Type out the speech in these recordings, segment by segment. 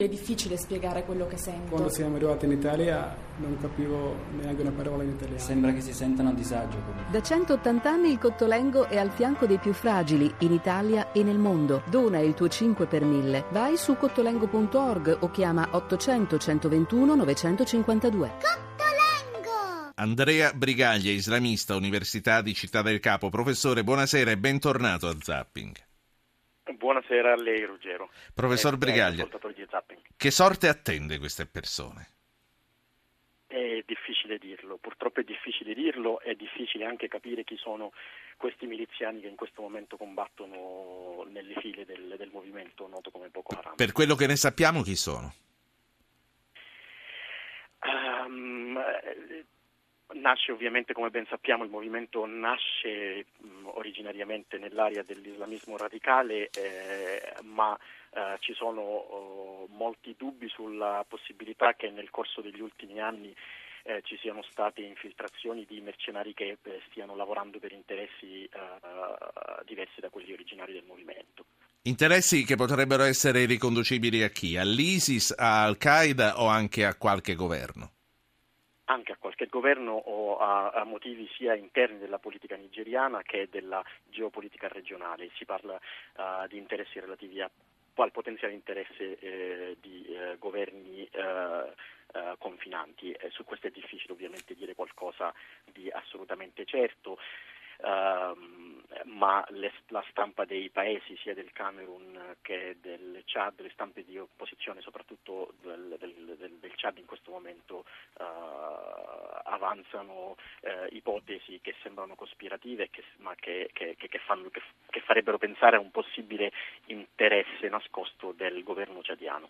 È difficile spiegare quello che sento. Quando siamo arrivati in Italia non capivo neanche una parola in italiano. Sembra che si sentano a disagio. Da 180 anni il Cottolengo è al fianco dei più fragili in Italia e nel mondo. Dona il tuo 5 per 1000. Vai su cottolengo.org o chiama 800 121 952. Cottolengo! Andrea Brigaglia, islamista, Università di Città del Capo. Professore, buonasera e bentornato a Zapping. Buonasera a lei, Ruggero. Professor Eh, Brigaglia, di Zapping. che sorte attende queste persone? È difficile dirlo, purtroppo è difficile dirlo, è difficile anche capire chi sono questi miliziani che in questo momento combattono nelle file del, del movimento noto come Boko Haram. Per quello che ne sappiamo, chi sono? Eh, nasce ovviamente, come ben sappiamo, il movimento nasce mh, originariamente nell'area dell'islamismo radicale, eh, ma eh, ci sono oh, molti dubbi sulla possibilità che nel corso degli ultimi anni eh, ci siano state infiltrazioni di mercenari che eh, stiano lavorando per interessi eh, diversi da quelli originari del movimento. Interessi che potrebbero essere riconducibili a chi? All'ISIS, a Al-Qaeda o anche a qualche governo? Governo o a, a, motivi sia interni della politica nigeriana che della geopolitica regionale. Si parla uh, di interessi relativi a, al potenziale interesse eh, di eh, governi eh, confinanti. su questo è difficile ovviamente dire qualcosa di assolutamente certo. Uh, ma le, la stampa dei paesi, sia del Camerun che del Chad, le stampe di opposizione, soprattutto del, del, del, del Chad in questo momento, uh, avanzano uh, ipotesi che sembrano cospirative, che, ma che, che, fanno, che farebbero pensare a un possibile interesse nascosto del governo ciadiano.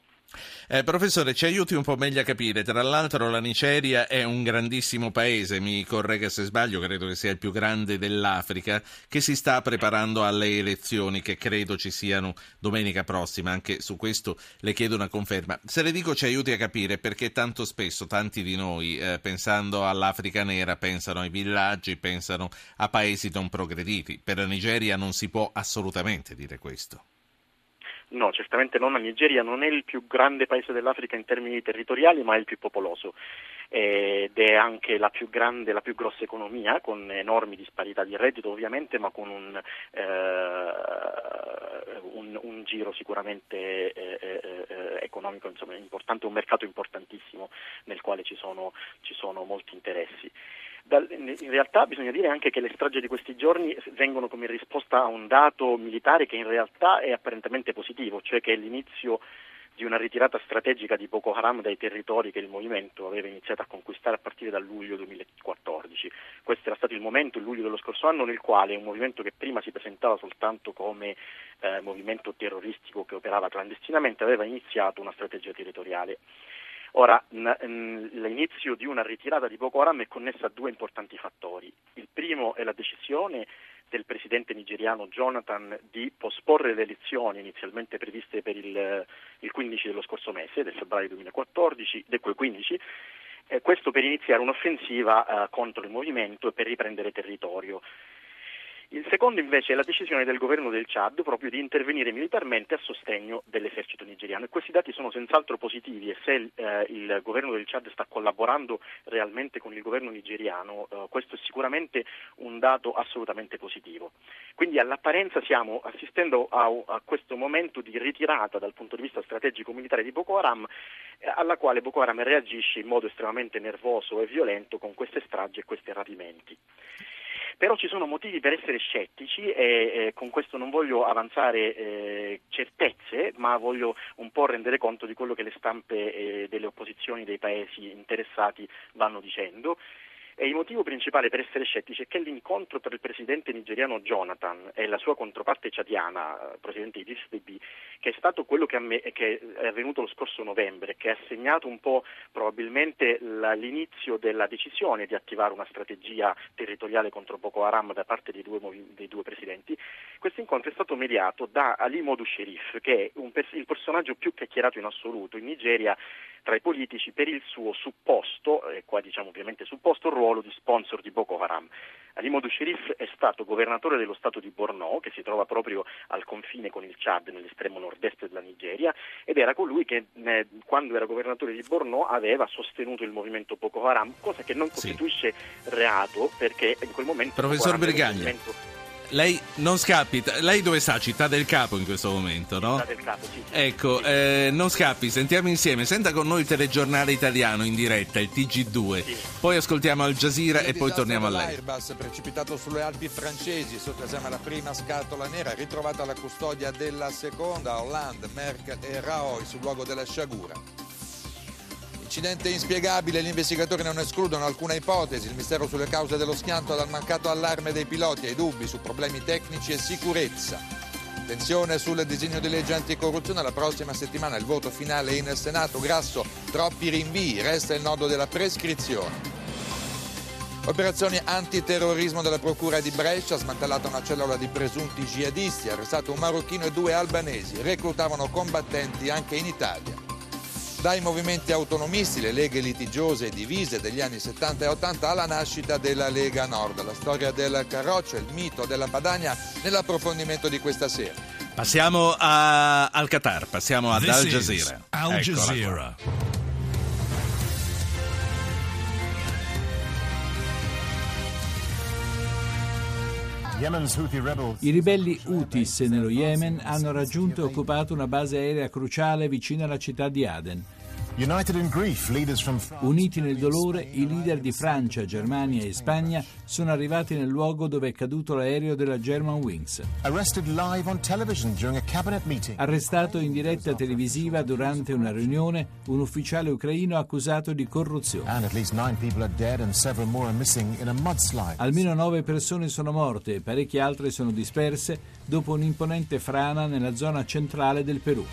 Eh, professore, ci aiuti un po' meglio a capire. Tra l'altro la Nigeria è un grandissimo paese, mi corregga se sbaglio, credo che sia il più grande dell'Africa, che si sta preparando alle elezioni che credo ci siano domenica prossima. Anche su questo le chiedo una conferma. Se le dico ci aiuti a capire perché tanto spesso tanti di noi, eh, pensando all'Africa nera, pensano ai villaggi, pensano a paesi non progrediti. Per la Nigeria non si può assolutamente dire questo. No, certamente non. La Nigeria non è il più grande paese dell'Africa in termini territoriali, ma è il più popoloso ed è anche la più grande, la più grossa economia, con enormi disparità di reddito ovviamente, ma con un, eh, un, un giro sicuramente eh, eh, economico insomma, importante, un mercato importantissimo nel quale ci sono, ci sono molti interessi. In realtà bisogna dire anche che le stragi di questi giorni vengono come risposta a un dato militare che in realtà è apparentemente positivo, cioè che è l'inizio di una ritirata strategica di Boko Haram dai territori che il movimento aveva iniziato a conquistare a partire dal luglio 2014. Questo era stato il momento, il luglio dello scorso anno, nel quale un movimento che prima si presentava soltanto come eh, movimento terroristico che operava clandestinamente aveva iniziato una strategia territoriale. Ora, l'inizio di una ritirata di Boko Haram è connessa a due importanti fattori. Il primo è la decisione del presidente nigeriano Jonathan di posporre le elezioni inizialmente previste per il, il 15 dello scorso mese, del febbraio 2014, del 15, eh, questo per iniziare un'offensiva eh, contro il movimento e per riprendere territorio. Il secondo invece è la decisione del governo del Chad proprio di intervenire militarmente a sostegno dell'esercito nigeriano e questi dati sono senz'altro positivi e se eh, il governo del Chad sta collaborando realmente con il governo nigeriano eh, questo è sicuramente un dato assolutamente positivo. Quindi all'apparenza stiamo assistendo a, a, questo momento di ritirata dal punto di vista strategico militare di Boko Haram eh, alla quale Boko Haram reagisce in modo estremamente nervoso e violento con queste stragi e questi rapimenti. Però ci sono motivi per essere scettici e con questo non voglio avanzare eh, certezze, ma voglio un po' rendere conto di quello che le stampe eh, delle opposizioni dei paesi interessati vanno dicendo. E il motivo principale per essere scettici è che l'incontro tra il presidente nigeriano Jonathan e la sua controparte ciadiana, il presidente Idris Deby, che è stato quello che, me, che, è avvenuto lo scorso novembre, che ha segnato un po' probabilmente l'inizio della decisione di attivare una strategia territoriale contro Boko Haram da parte dei due, dei due presidenti, questo incontro è stato mediato da Ali Modu Sherif, che è un, il personaggio più chiacchierato in assoluto in Nigeria tra i politici per il suo supposto, e qua diciamo ovviamente supposto, ruolo di sponsor di Boko Haram. Ali Modou Sherif è stato governatore dello stato di Borno, che si trova proprio al confine con il Chad, nell'estremo nord-est della Nigeria, ed era colui che eh, quando era governatore di Borno aveva sostenuto il movimento Boko Haram, cosa che non costituisce sì. reato perché in quel momento... Professor Brigaglia. Lei non scappi, lei dove sta? Città del Capo in questo momento, no? Città del Capo, sì. ecco, sì. Eh, non scappi, sentiamo insieme, senta con noi il telegiornale italiano in diretta, il TG2, sì. poi ascoltiamo Al Jazeera e poi torniamo a lei. L'Airbus precipitato sulle Alpi francesi sotto esame la prima scatola nera, ritrovata la custodia della seconda, Hollande, Merck e Raoy sul luogo della sciagura. Incidente inspiegabile, gli investigatori non escludono alcuna ipotesi, il mistero sulle cause dello schianto dal mancato allarme dei piloti e i dubbi su problemi tecnici e sicurezza. Attenzione sul disegno di legge anticorruzione, la prossima settimana il voto finale in Senato, grasso, troppi rinvii, resta il nodo della prescrizione. Operazioni antiterrorismo della Procura di Brescia, smantellata una cellula di presunti jihadisti, arrestato un marocchino e due albanesi, reclutavano combattenti anche in Italia. Dai movimenti autonomisti, le leghe litigiose e divise degli anni 70 e 80 alla nascita della Lega Nord. La storia del Carroccio, il mito della Padania nell'approfondimento di questa sera. Passiamo a, al Qatar, passiamo ad This Al Jazeera. Al Jazeera. I ribelli Houthis nello Yemen hanno raggiunto e occupato una base aerea cruciale vicino alla città di Aden. Uniti nel dolore, i leader di Francia, Germania e Spagna sono arrivati nel luogo dove è caduto l'aereo della Germanwings. Arrestato in diretta televisiva durante una riunione un ufficiale ucraino accusato di corruzione. Almeno nove persone sono morte e parecchie altre sono disperse dopo un'imponente frana nella zona centrale del Perù.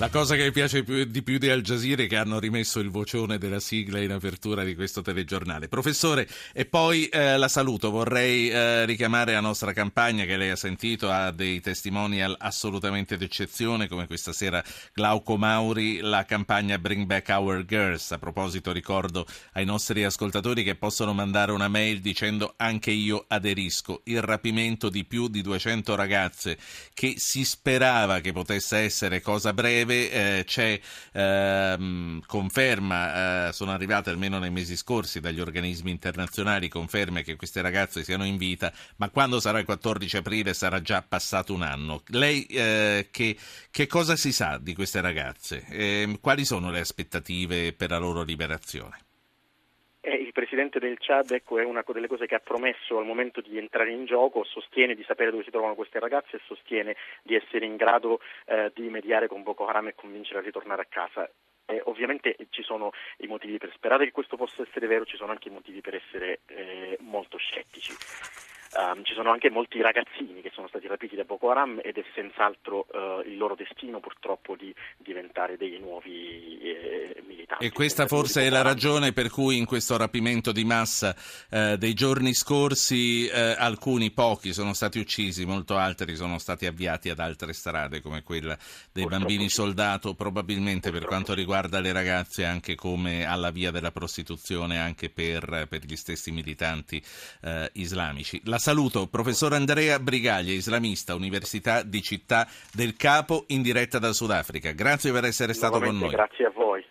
La cosa che mi piace più, di più di Al Jazeera è che hanno rimesso il vocione della sigla in apertura di questo telegiornale. Professore, e poi eh, la saluto. Vorrei eh, richiamare la nostra campagna che lei ha sentito, ha dei testimonial assolutamente d'eccezione, come questa sera Glauco Mauri, la campagna Bring Back Our Girls. A proposito, ricordo ai nostri ascoltatori che possono mandare una mail dicendo anche io aderisco. Il rapimento di più di 200 ragazze che si sperava che potesse essere cosa breve breve eh, c'è ehm, conferma, eh, sono arrivate almeno nei mesi scorsi dagli organismi internazionali conferme che queste ragazze siano in vita, ma quando sarà il 14 aprile sarà già passato un anno. Lei eh, che, che, cosa si sa di queste ragazze? Ehm, quali sono le aspettative per la loro liberazione? Presidente del Chad ecco, è una delle cose che ha promesso al momento di entrare in gioco, sostiene di sapere dove si trovano queste ragazze e sostiene di essere in grado eh, di mediare con Boko Haram e convincere a ritornare a casa. Eh, ovviamente ci sono i motivi per sperare che questo possa essere vero, ci sono anche i motivi per essere eh, molto scettici. Um, ci sono anche molti ragazzini che sono stati rapiti da Boko Haram ed è senz'altro uh, il loro destino purtroppo di diventare dei nuovi eh, militanti. E questa forse è la ragione per cui in questo rapimento di massa eh, dei giorni scorsi eh, alcuni, pochi, sono stati uccisi, molto altri sono stati avviati ad altre strade come quella dei purtroppo bambini sì. soldato, probabilmente purtroppo per quanto riguarda le ragazze anche come alla via della prostituzione anche per, per gli stessi militanti eh, islamici. La saluto, professor Andrea Brigaglia, islamista, Università di Città del Capo, in diretta dal Sudafrica. Grazie per essere stato con noi. Grazie a voi.